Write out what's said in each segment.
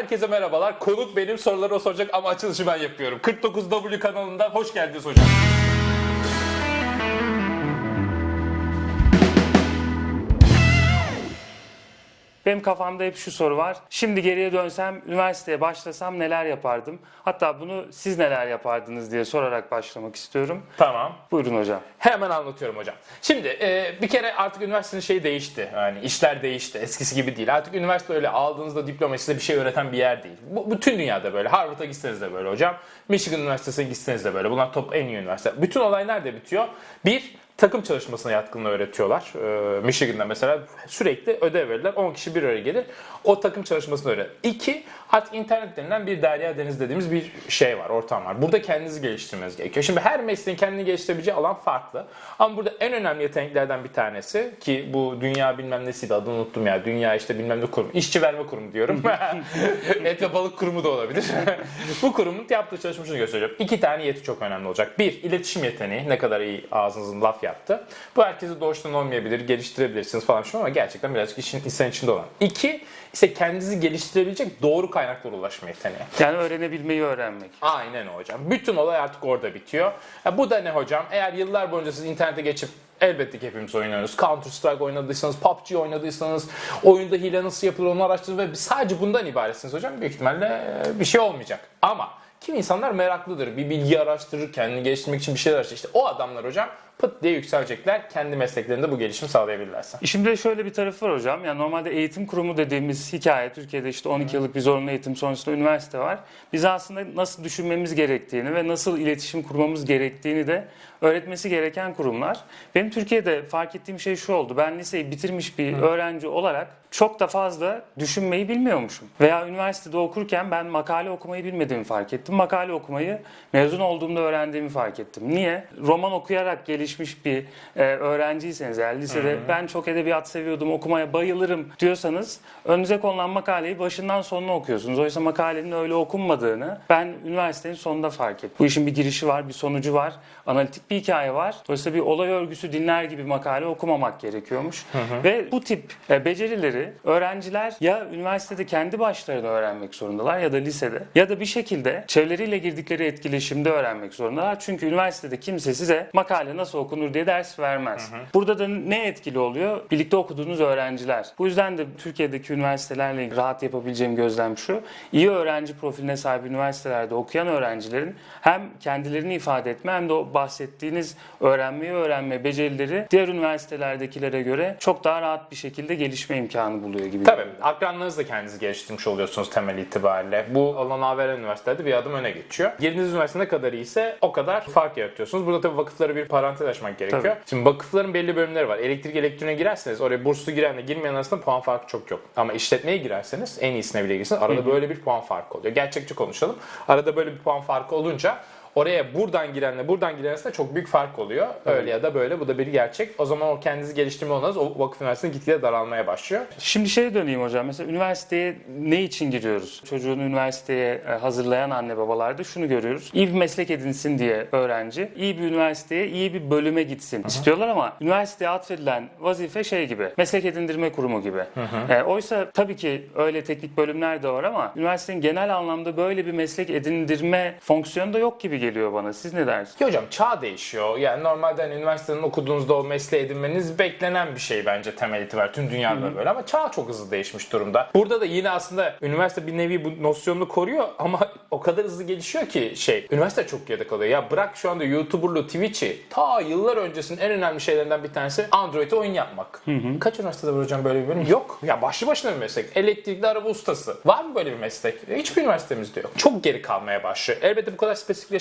Herkese merhabalar. Konuk benim soruları o soracak ama açılışı ben yapıyorum. 49W kanalından hoş geldiniz hocam. Benim kafamda hep şu soru var. Şimdi geriye dönsem, üniversiteye başlasam neler yapardım? Hatta bunu siz neler yapardınız diye sorarak başlamak istiyorum. Tamam. Buyurun hocam. Hemen anlatıyorum hocam. Şimdi e, bir kere artık üniversitenin şeyi değişti. Yani işler değişti. Eskisi gibi değil. Artık üniversite öyle aldığınızda diploma size bir şey öğreten bir yer değil. Bu, bütün dünyada böyle. Harvard'a gitseniz de böyle hocam. Michigan Üniversitesi'ne gitseniz de böyle. Bunlar top en iyi üniversite. Bütün olay nerede bitiyor? Bir, takım çalışmasına yatkınlığı öğretiyorlar. Ee, Michigan'da mesela sürekli ödev verirler. 10 kişi bir araya gelir. O takım çalışmasını öğrenir. İki, artık internet denilen bir derya deniz dediğimiz bir şey var, ortam var. Burada kendinizi geliştirmeniz gerekiyor. Şimdi her mesleğin kendini geliştirebileceği alan farklı. Ama burada en önemli yeteneklerden bir tanesi ki bu dünya bilmem nesiydi adını unuttum ya. Dünya işte bilmem ne kurum. İşçi verme kurumu diyorum. Et ve balık kurumu da olabilir. bu kurumun yaptığı çalışma şunu göstereceğim. İki tane yeti çok önemli olacak. Bir, iletişim yeteneği. Ne kadar iyi ağzınızın laf yaptı. Bu herkese doğuştan olmayabilir, geliştirebilirsiniz falan şu ama gerçekten birazcık işin insan içinde olan. İki, ise kendinizi geliştirebilecek doğru kaynaklara ulaşma yeteneği. Yani öğrenebilmeyi öğrenmek. Aynen hocam. Bütün olay artık orada bitiyor. Ya bu da ne hocam? Eğer yıllar boyunca siz internete geçip Elbette ki hepimiz oynuyoruz. Counter Strike oynadıysanız, PUBG oynadıysanız, oyunda hile nasıl yapılır onu araştırdınız ve sadece bundan ibaretsiniz hocam. Büyük ihtimalle bir şey olmayacak. Ama kim insanlar meraklıdır. Bir bilgi araştırır, kendini geliştirmek için bir şeyler araştırır. İşte o adamlar hocam pıt diye yükselecekler. Kendi mesleklerinde bu gelişim sağlayabilirlerse. Şimdi şöyle bir tarafı var hocam. Yani normalde eğitim kurumu dediğimiz hikaye Türkiye'de işte 12 yıllık bir zorunlu eğitim sonrasında üniversite var. Biz aslında nasıl düşünmemiz gerektiğini ve nasıl iletişim kurmamız gerektiğini de öğretmesi gereken kurumlar. Benim Türkiye'de fark ettiğim şey şu oldu. Ben liseyi bitirmiş bir öğrenci olarak çok da fazla düşünmeyi bilmiyormuşum. Veya üniversitede okurken ben makale okumayı bilmediğimi fark ettim. Makale okumayı mezun olduğumda öğrendiğimi fark ettim. Niye? Roman okuyarak gelişmiş bir e, öğrenciyseniz eğer lisede ben çok edebiyat seviyordum, okumaya bayılırım diyorsanız önünüze konulan makaleyi başından sonuna okuyorsunuz. Oysa makalenin öyle okunmadığını ben üniversitenin sonunda fark ettim. Bu işin bir girişi var, bir sonucu var, analitik bir hikaye var. Dolayısıyla bir olay örgüsü dinler gibi makale okumamak gerekiyormuş. Ve bu tip e, becerileri öğrenciler ya üniversitede kendi başlarına öğrenmek zorundalar ya da lisede ya da bir şekilde çevreleriyle girdikleri etkileşimde öğrenmek zorundalar. Çünkü üniversitede kimse size makale nasıl okunur diye ders vermez. Burada da ne etkili oluyor? Birlikte okuduğunuz öğrenciler. Bu yüzden de Türkiye'deki üniversitelerle rahat yapabileceğim gözlem şu. İyi öğrenci profiline sahip üniversitelerde okuyan öğrencilerin hem kendilerini ifade etme hem de o bahsettiğiniz öğrenmeyi öğrenme becerileri diğer üniversitelerdekilere göre çok daha rahat bir şekilde gelişme imkanı buluyor gibi. Tabii. Akranlarınızla kendinizi geliştirmiş oluyorsunuz temel itibariyle. Bu alana veren üniversitelerde bir adım öne geçiyor. Girdiğiniz üniversite ne kadar iyiyse o kadar fark yaratıyorsunuz. Burada tabii vakıflara bir parantez açmak gerekiyor. Tabii. Şimdi vakıfların belli bölümleri var. Elektrik elektroniğe girerseniz oraya burslu girenle girmeyen arasında puan farkı çok yok. Ama işletmeye girerseniz en iyisine bile girseniz arada böyle bir puan farkı oluyor. Gerçekçi konuşalım. Arada böyle bir puan farkı olunca oraya buradan girenle buradan giren arasında çok büyük fark oluyor. Öyle ya da böyle bu da bir gerçek. O zaman o kendinizi geliştirme olanınız o vakıf üniversitesinde gitgide daralmaya başlıyor. Şimdi şeye döneyim hocam. Mesela üniversiteye ne için giriyoruz? Çocuğunu üniversiteye e, hazırlayan anne babalarda şunu görüyoruz. İyi bir meslek edinsin diye öğrenci, iyi bir üniversiteye, iyi bir bölüme gitsin istiyorlar ama üniversiteye atfedilen vazife şey gibi, meslek edindirme kurumu gibi. E, oysa tabii ki öyle teknik bölümler de var ama üniversitenin genel anlamda böyle bir meslek edindirme fonksiyonu da yok gibi geliyor bana. Siz ne dersiniz? Ki hocam çağ değişiyor. Yani normalde hani üniversitenin okuduğunuzda o mesleği edinmeniz beklenen bir şey bence temel itibariyle. Tüm dünyada böyle ama çağ çok hızlı değişmiş durumda. Burada da yine aslında üniversite bir nevi bu nosyonunu koruyor ama o kadar hızlı gelişiyor ki şey. Üniversite çok geride kalıyor. Ya bırak şu anda YouTuber'lu Twitch'i ta yıllar öncesinin en önemli şeylerinden bir tanesi Android'e oyun yapmak. Kaç üniversitede var hocam böyle bir bölüm? Yok. Ya başlı başına bir meslek. Elektrikli araba ustası. Var mı böyle bir meslek? Hiçbir üniversitemizde yok. Çok geri kalmaya başlıyor. Elbette bu kadar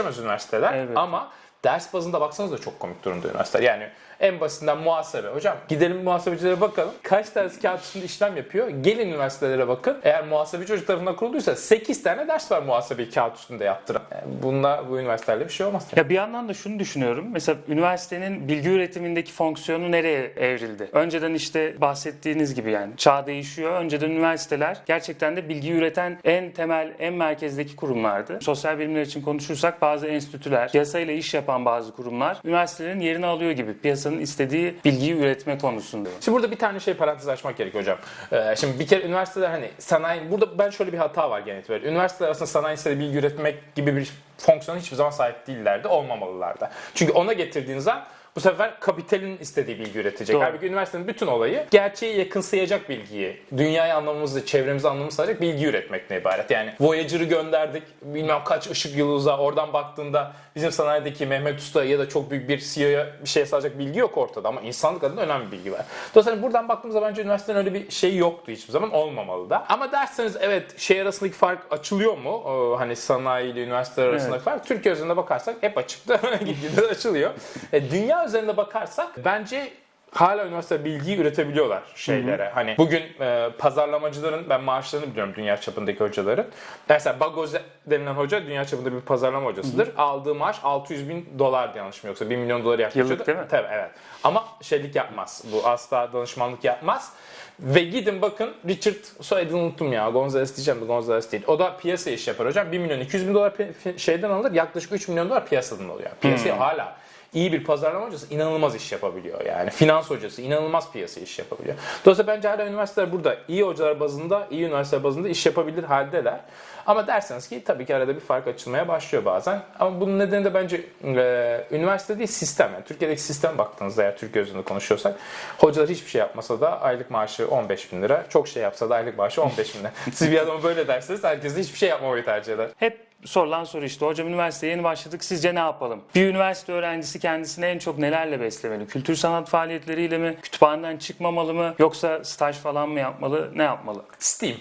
spesifikleşemez üniversiteler Evet. ama ders bazında baksanız da çok komik durumda üniversiteler. Yani en basitinden muhasebe. Hocam gidelim muhasebecilere bakalım. Kaç tanesi kağıt üstünde işlem yapıyor? Gelin üniversitelere bakın. Eğer muhasebe çocuk tarafından kurulduysa 8 tane ders var muhasebeyi kağıt üstünde yaptıran. Yani bununla bu üniversitelerle bir şey olmaz. Ya bir yandan da şunu düşünüyorum. Mesela üniversitenin bilgi üretimindeki fonksiyonu nereye evrildi? Önceden işte bahsettiğiniz gibi yani çağ değişiyor. Önceden üniversiteler gerçekten de bilgi üreten en temel, en merkezdeki kurumlardı. Sosyal bilimler için konuşursak bazı enstitüler, piyasayla iş yapan bazı kurumlar üniversitelerin yerini alıyor gibi. Piyasanın istediği bilgiyi üretme konusunda. Şimdi burada bir tane şey parantez açmak gerekiyor hocam. Ee, şimdi bir kere üniversiteler hani sanayi, burada ben şöyle bir hata var genel itibariyle. Üniversiteler aslında sanayi istediği bilgi üretmek gibi bir fonksiyona hiçbir zaman sahip değillerdi, olmamalılar da. Çünkü ona getirdiğiniz an bu sefer kapitalin istediği bilgi üretecek. Doğru. Halbuki üniversitenin bütün olayı gerçeği yakınsayacak bilgiyi, dünyayı anlamamızı, çevremizi anlamamızı sağlayacak bilgi üretmekle ibaret. Yani Voyager'ı gönderdik, bilmem kaç ışık yılı uzağa oradan baktığında bizim sanayideki Mehmet Usta ya da çok büyük bir CEO'ya bir şey sağlayacak bilgi yok ortada ama insanlık adına önemli bir bilgi var. Dolayısıyla buradan baktığımızda bence üniversitenin öyle bir şey yoktu hiçbir zaman olmamalı da. Ama derseniz evet şey arasındaki fark açılıyor mu? Ee, hani sanayi ile üniversiteler arasındaki Evet. fark. Türkiye üzerinde bakarsak hep açıktı. Gitgide de açılıyor. E, dünya üzerinde bakarsak bence hala üniversite bilgiyi üretebiliyorlar şeylere. Hani bugün e, pazarlamacıların ben maaşlarını biliyorum dünya çapındaki hocaların. Mesela Bagoz denilen hoca dünya çapında bir pazarlama hocasıdır. Aldığı maaş 600 bin dolar yanlış mı yoksa 1 milyon dolar yaklaşıyordu. Yıllık değil mi? Tabii evet. Ama şeylik yapmaz. Bu asla danışmanlık yapmaz. Ve gidin bakın Richard soyadını unuttum ya. Gonzales diyeceğim de Gonzales değil. O da piyasa iş yapar hocam. 1 milyon 200 bin dolar şeyden alır. Yaklaşık 3 milyon dolar piyasadan alıyor. Piyasaya hala iyi bir pazarlama hocası inanılmaz iş yapabiliyor. Yani finans hocası inanılmaz piyasa iş yapabiliyor. Dolayısıyla bence hala üniversiteler burada iyi hocalar bazında, iyi üniversiteler bazında iş yapabilir haldeler. Ama derseniz ki tabii ki arada bir fark açılmaya başlıyor bazen. Ama bunun nedeni de bence e, üniversite değil sistem. Yani Türkiye'deki sistem baktığınızda eğer Türkiye üzerinde konuşuyorsak hocalar hiçbir şey yapmasa da aylık maaşı 15 bin lira. Çok şey yapsa da aylık maaşı 15 bin lira. Siz bir adama böyle derseniz herkes hiçbir şey yapmamayı tercih eder. Hep sorulan soru işte hocam üniversiteye yeni başladık sizce ne yapalım? Bir üniversite öğrencisi kendisini en çok nelerle beslemeli? Kültür sanat faaliyetleriyle mi? Kütüphaneden çıkmamalı mı? Yoksa staj falan mı yapmalı? Ne yapmalı? Steam.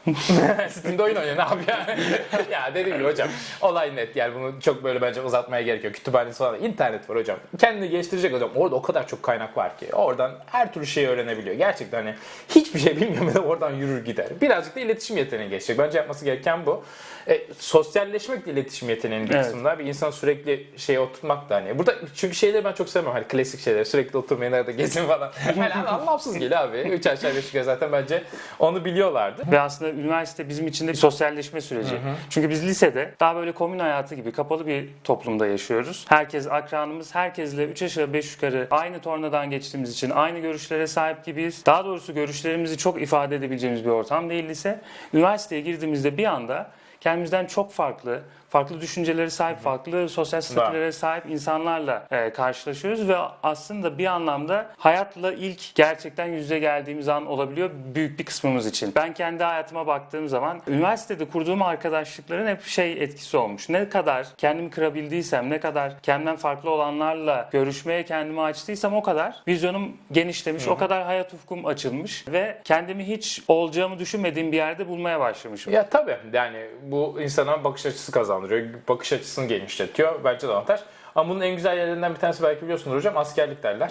Steam'de oyun oynuyor ne yapıyor? ya dediğim gibi hocam olay net yani bunu çok böyle bence uzatmaya gerek yok. Kütüphanesi falan internet var hocam. Kendini geliştirecek hocam. Orada o kadar çok kaynak var ki. Oradan her türlü şeyi öğrenebiliyor. Gerçekten hani hiçbir şey bilmiyor da oradan yürür gider. Birazcık da iletişim yeteneği geçecek. Bence yapması gereken bu. E, sosyalleşmek de iletişim yeteneğinin bir Evet. kısmında. Bir insan sürekli şeye oturtmak da hani. Burada çünkü şeyleri ben çok sevmiyorum. Hani klasik şeyler. Sürekli oturmayın nerede gezin falan. Yani anlamsız geliyor abi. Üç aşağı beş yukarı zaten bence onu biliyorlardı. Ve aslında üniversite bizim için de bir sosyalleşme süreci. Çünkü biz lisede daha böyle komün hayatı gibi kapalı bir toplumda yaşıyoruz. Herkes akranımız, herkesle 3 aşağı 5 yukarı aynı tornadan geçtiğimiz için aynı görüşlere sahip gibiyiz. Daha doğrusu görüşlerimizi çok ifade edebileceğimiz bir ortam değil lise. Üniversiteye girdiğimizde bir anda kendimizden çok farklı, farklı düşüncelere sahip, farklı sosyal statülere sahip insanlarla e, karşılaşıyoruz ve aslında bir anlamda hayatla ilk gerçekten yüze geldiğimiz an olabiliyor büyük bir kısmımız için. Ben kendi hayatıma baktığım zaman üniversitede kurduğum arkadaşlıkların hep şey etkisi olmuş. Ne kadar kendimi kırabildiysem, ne kadar kendimden farklı olanlarla görüşmeye kendimi açtıysam o kadar vizyonum genişlemiş, o kadar hayat ufkum açılmış ve kendimi hiç olacağımı düşünmediğim bir yerde bulmaya başlamışım. Ya tabii yani bu insana bakış açısı kazandırıyor. Bakış açısını genişletiyor. Bence de avantaj. Ama bunun en güzel yerlerinden bir tanesi belki biliyorsunuz hocam askerlik derler.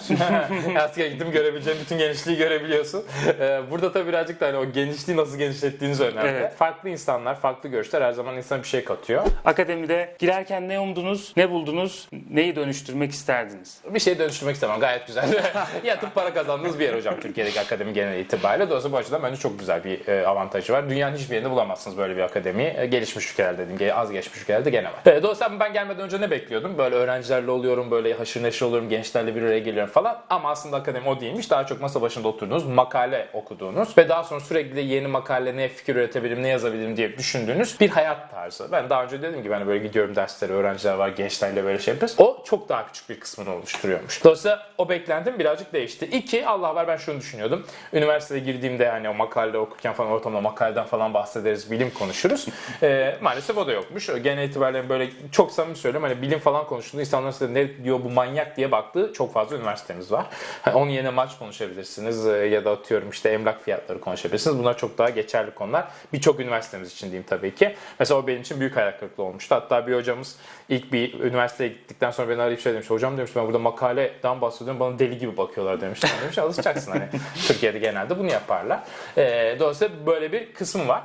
Asker gittim görebileceğin bütün genişliği görebiliyorsun. Ee, Burada tabii birazcık da hani o genişliği nasıl genişlettiğiniz önemli. Evet. Farklı insanlar, farklı görüşler her zaman insana bir şey katıyor. Akademide girerken ne umdunuz, ne buldunuz, neyi dönüştürmek isterdiniz? Bir şey dönüştürmek istemem gayet güzel. Yatıp para kazandığınız bir yer hocam Türkiye'deki akademi genel itibariyle. Dolayısıyla bu açıdan bence çok güzel bir e, avantajı var. Dünyanın hiçbir yerinde bulamazsınız böyle bir akademiyi. E, gelişmiş ülkelerde gibi az gelişmiş ülkelerde gene var. Dolayısıyla ben gelmeden önce ne bekliyordum? Böyle öğrencilerle oluyorum, böyle haşır neşir oluyorum, gençlerle bir araya geliyorum falan. Ama aslında akademi o değilmiş. Daha çok masa başında oturduğunuz, makale okuduğunuz ve daha sonra sürekli yeni makale, ne fikir üretebilirim, ne yazabilirim diye düşündüğünüz bir hayat tarzı. Ben daha önce dediğim gibi hani böyle gidiyorum derslere, öğrenciler var, gençlerle böyle şey yapıyoruz. O çok daha küçük bir kısmını oluşturuyormuş. Dolayısıyla o beklentim birazcık değişti. İki, Allah var ben şunu düşünüyordum. Üniversitede girdiğimde hani o makale okurken falan ortamda makaleden falan bahsederiz, bilim konuşuruz. Ee, maalesef o da yokmuş. Genel itibariyle böyle çok samimi söylüyorum hani bilim falan konuştuğunda insanların size ne diyor bu manyak diye baktığı çok fazla üniversitemiz var. Hani onun yerine maç konuşabilirsiniz e, ya da atıyorum işte emlak fiyatları konuşabilirsiniz. Bunlar çok daha geçerli konular. Birçok üniversitemiz için diyeyim tabii ki. Mesela o benim için büyük hayal kırıklığı olmuştu. Hatta bir hocamız ilk bir üniversiteye gittikten sonra beni arayıp şey demiş. Hocam demiş ben burada makaleden bahsediyorum bana deli gibi bakıyorlar demiş. Demiş alışacaksın hani. Türkiye'de genelde bunu yaparlar. Ee, dolayısıyla böyle bir kısım var.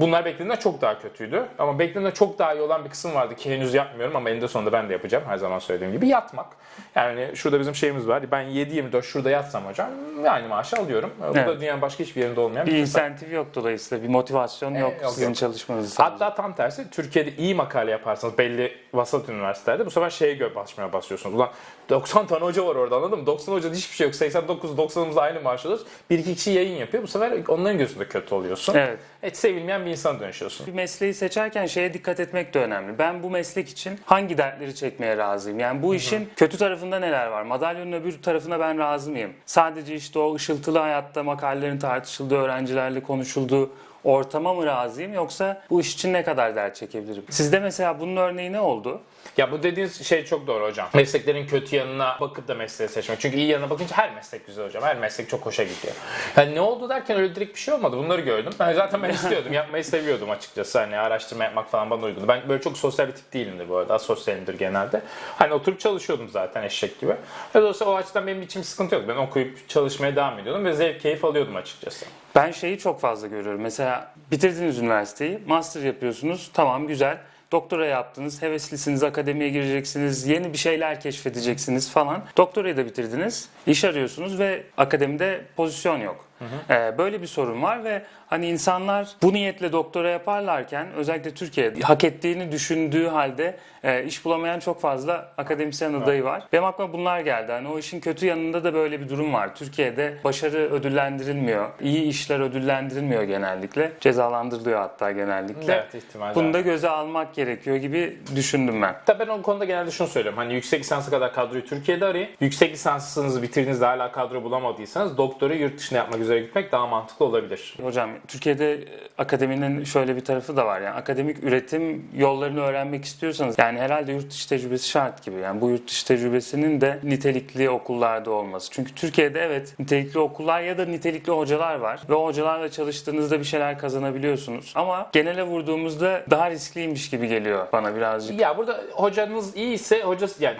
Bunlar beklediğimden çok daha kötüydü. Ama beklediğimden çok daha iyi olan bir kısım vardı ki henüz yapmıyorum ama eninde sonunda ben de yapacağım. Her zaman söylediğim gibi yatmak. Yani şurada bizim şeyimiz var. Ben 7-24 şurada yatsam hocam aynı maaşı alıyorum. Bu da Evet. dünyanın başka hiçbir yerinde olmayan Bir bir insentif yok dolayısıyla bir motivasyon Ee, yok, yok, sizin yok. sağlayacak. Hatta tam tersi Türkiye'de iyi makale yaparsanız belli vasat üniversitelerde bu sefer şeye göre basmaya basıyorsunuz. Ulan 90 tane hoca var orada anladın mı? 90 hocada hiçbir şey yok. 89-90'ımızda aynı maaş alıyoruz. Bir iki kişi yayın yapıyor. Bu sefer onların gözünde kötü oluyorsun. Evet. Evet, sevilmeyen bir insana dönüşüyorsun. Bir mesleği seçerken şeye dikkat etmek de önemli. Ben bu meslek için hangi dertleri çekmeye razıyım? Yani bu işin kötü tarafında neler var? Madalyonun öbür tarafına ben razı mıyım? Sadece işte o ışıltılı hayatta makalelerin tartışıldığı, öğrencilerle konuşulduğu ortama mı razıyım yoksa bu iş için ne kadar dert çekebilirim? Sizde mesela bunun örneği ne oldu? Ya bu dediğiniz şey çok doğru hocam. Mesleklerin kötü yanına bakıp da mesleği seçmek. Çünkü iyi yanına bakınca her meslek güzel hocam. Her meslek çok hoşa gidiyor. Yani ne oldu derken öyle direkt bir şey olmadı. Bunları gördüm. Ben zaten ben istiyordum. Yapmayı seviyordum açıkçası. Hani araştırma yapmak falan bana uygundu. Ben böyle çok sosyal bir tip değilimdir bu arada. Asosyalimdir genelde. Hani oturup çalışıyordum zaten eşek gibi. Ve dolayısıyla o açıdan benim için sıkıntı yok. Ben okuyup çalışmaya devam ediyordum ve zevk keyif alıyordum açıkçası. Ben şeyi çok fazla görüyorum. Mesela bitirdiniz üniversiteyi, master yapıyorsunuz. Tamam güzel. Doktora yaptınız, heveslisiniz, akademiye gireceksiniz, yeni bir şeyler keşfedeceksiniz falan. Doktorayı da bitirdiniz, iş arıyorsunuz ve akademide pozisyon yok. Ee, böyle bir sorun var ve hani insanlar bu niyetle doktora yaparlarken özellikle Türkiye'de hak ettiğini düşündüğü halde e, iş bulamayan çok fazla akademisyen adayı var. Benim aklıma bunlar geldi. Hani o işin kötü yanında da böyle bir durum var. Türkiye'de başarı ödüllendirilmiyor. iyi işler ödüllendirilmiyor genellikle. Cezalandırılıyor hatta genellikle. Evet ihtimalle. Bunu da göze almak gerekiyor gibi düşündüm ben. Tabii ben o konuda genelde şunu söylüyorum. Hani yüksek lisansı kadar kadroyu Türkiye'de arayın. Yüksek lisansınızı bitirdiğinizde hala kadro bulamadıysanız doktoru yurt dışına yapmak üzere gitmek daha mantıklı olabilir. Hocam Türkiye'de e, akademinin şöyle bir tarafı da var. Yani akademik üretim yollarını öğrenmek istiyorsanız yani herhalde yurt dışı tecrübesi şart gibi. Yani bu yurt dışı tecrübesinin de nitelikli okullarda olması. Çünkü Türkiye'de evet nitelikli okullar ya da nitelikli hocalar var ve o hocalarla çalıştığınızda bir şeyler kazanabiliyorsunuz. Ama genele vurduğumuzda daha riskliymiş gibi geliyor bana birazcık. Ya burada hocanız iyiyse hocası yani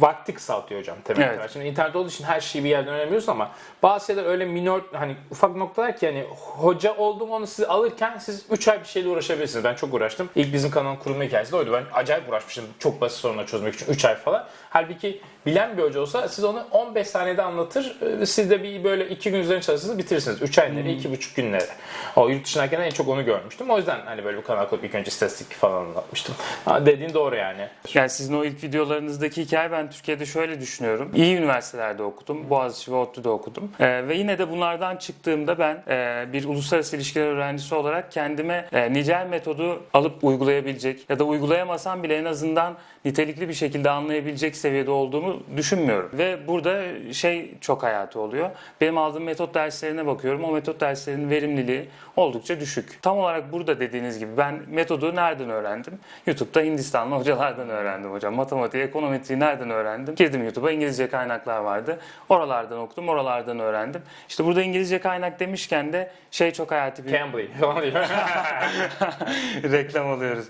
vakti kısaltıyor hocam tabii. Evet. Şimdi internet olduğu için her şeyi bir yerden öğrenemiyorsun ama bazı şeyler öyle minor hani ufak noktalar ki hani hoca oldum onu siz alırken siz 3 ay bir şeyle uğraşabilirsiniz. Ben çok uğraştım. İlk bizim kanalın kurulma hikayesi de oydu. Ben acayip uğraşmıştım çok basit sorunları çözmek için 3 ay falan. Halbuki bilen bir hoca olsa siz onu 15 saniyede anlatır. Ee, Siz de bir böyle 2 gün üzerine çalışırsınız bitirirsiniz. 3 ay nereye 2,5 gün nereye. O yurt dışındayken en çok onu görmüştüm. O yüzden hani böyle bir kanal kurup ilk önce istatistik falan anlatmıştım. Ha, dediğin doğru yani. Yani sizin o ilk videolarınızdaki hikaye ben Türkiye'de şöyle düşünüyorum. İyi üniversitelerde okudum. Boğaziçi ve ODTÜ'de okudum. Ee, ve yine de bunlardan çıktığımda ben e, bir uluslararası ilişkiler öğrencisi olarak kendime e, nicel metodu alıp uygulayabilecek ya da uygulayamasam bile en azından nitelikli bir şekilde anlayabilecek seviyede olduğumu düşünmüyorum. Ve burada şey çok hayatı oluyor. Benim aldığım metot derslerine bakıyorum. O metot derslerinin verimliliği oldukça düşük. Tam olarak burada dediğiniz gibi ben metodu nereden öğrendim? YouTube'da Hindistanlı hocalardan öğrendim hocam. Matematiği, ekonometriyi nereden öğrendim? Girdim YouTube'a İngilizce kaynaklar vardı. Oralardan okudum, oralardan öğrendim. İşte burada İngilizce kaynak demişken de şey çok hayati bir Cambly reklam alıyoruz.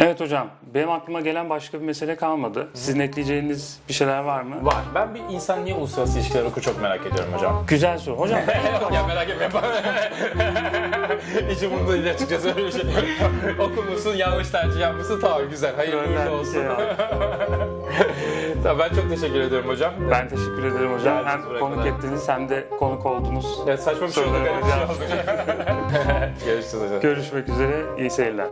Evet hocam, benim aklıma gelen başka bir mesele kalmadı. Sizin ekleyeceğiniz bir şeyler var mı? Var. Ben bir insan niye uluslararası ilişkiler okur çok merak ediyorum hocam. Güzel soru. Hocam ya merak etme. Hiç umurumda değil açıkçası öyle bir şey. Okumuşsun, yanlış tercih yapmışsın. Tamam güzel. Hayırlı uğurlu olsun. tamam, ben çok teşekkür ediyorum hocam. ben teşekkür ederim hocam. Geldiniz Hem buraya konuk kadar. ettiniz hem de konuk oldunuz. Ya saçma şey oldu. Bir şey oldu. Görüşürüz hocam. Görüşmek üzere, iyi seyirler.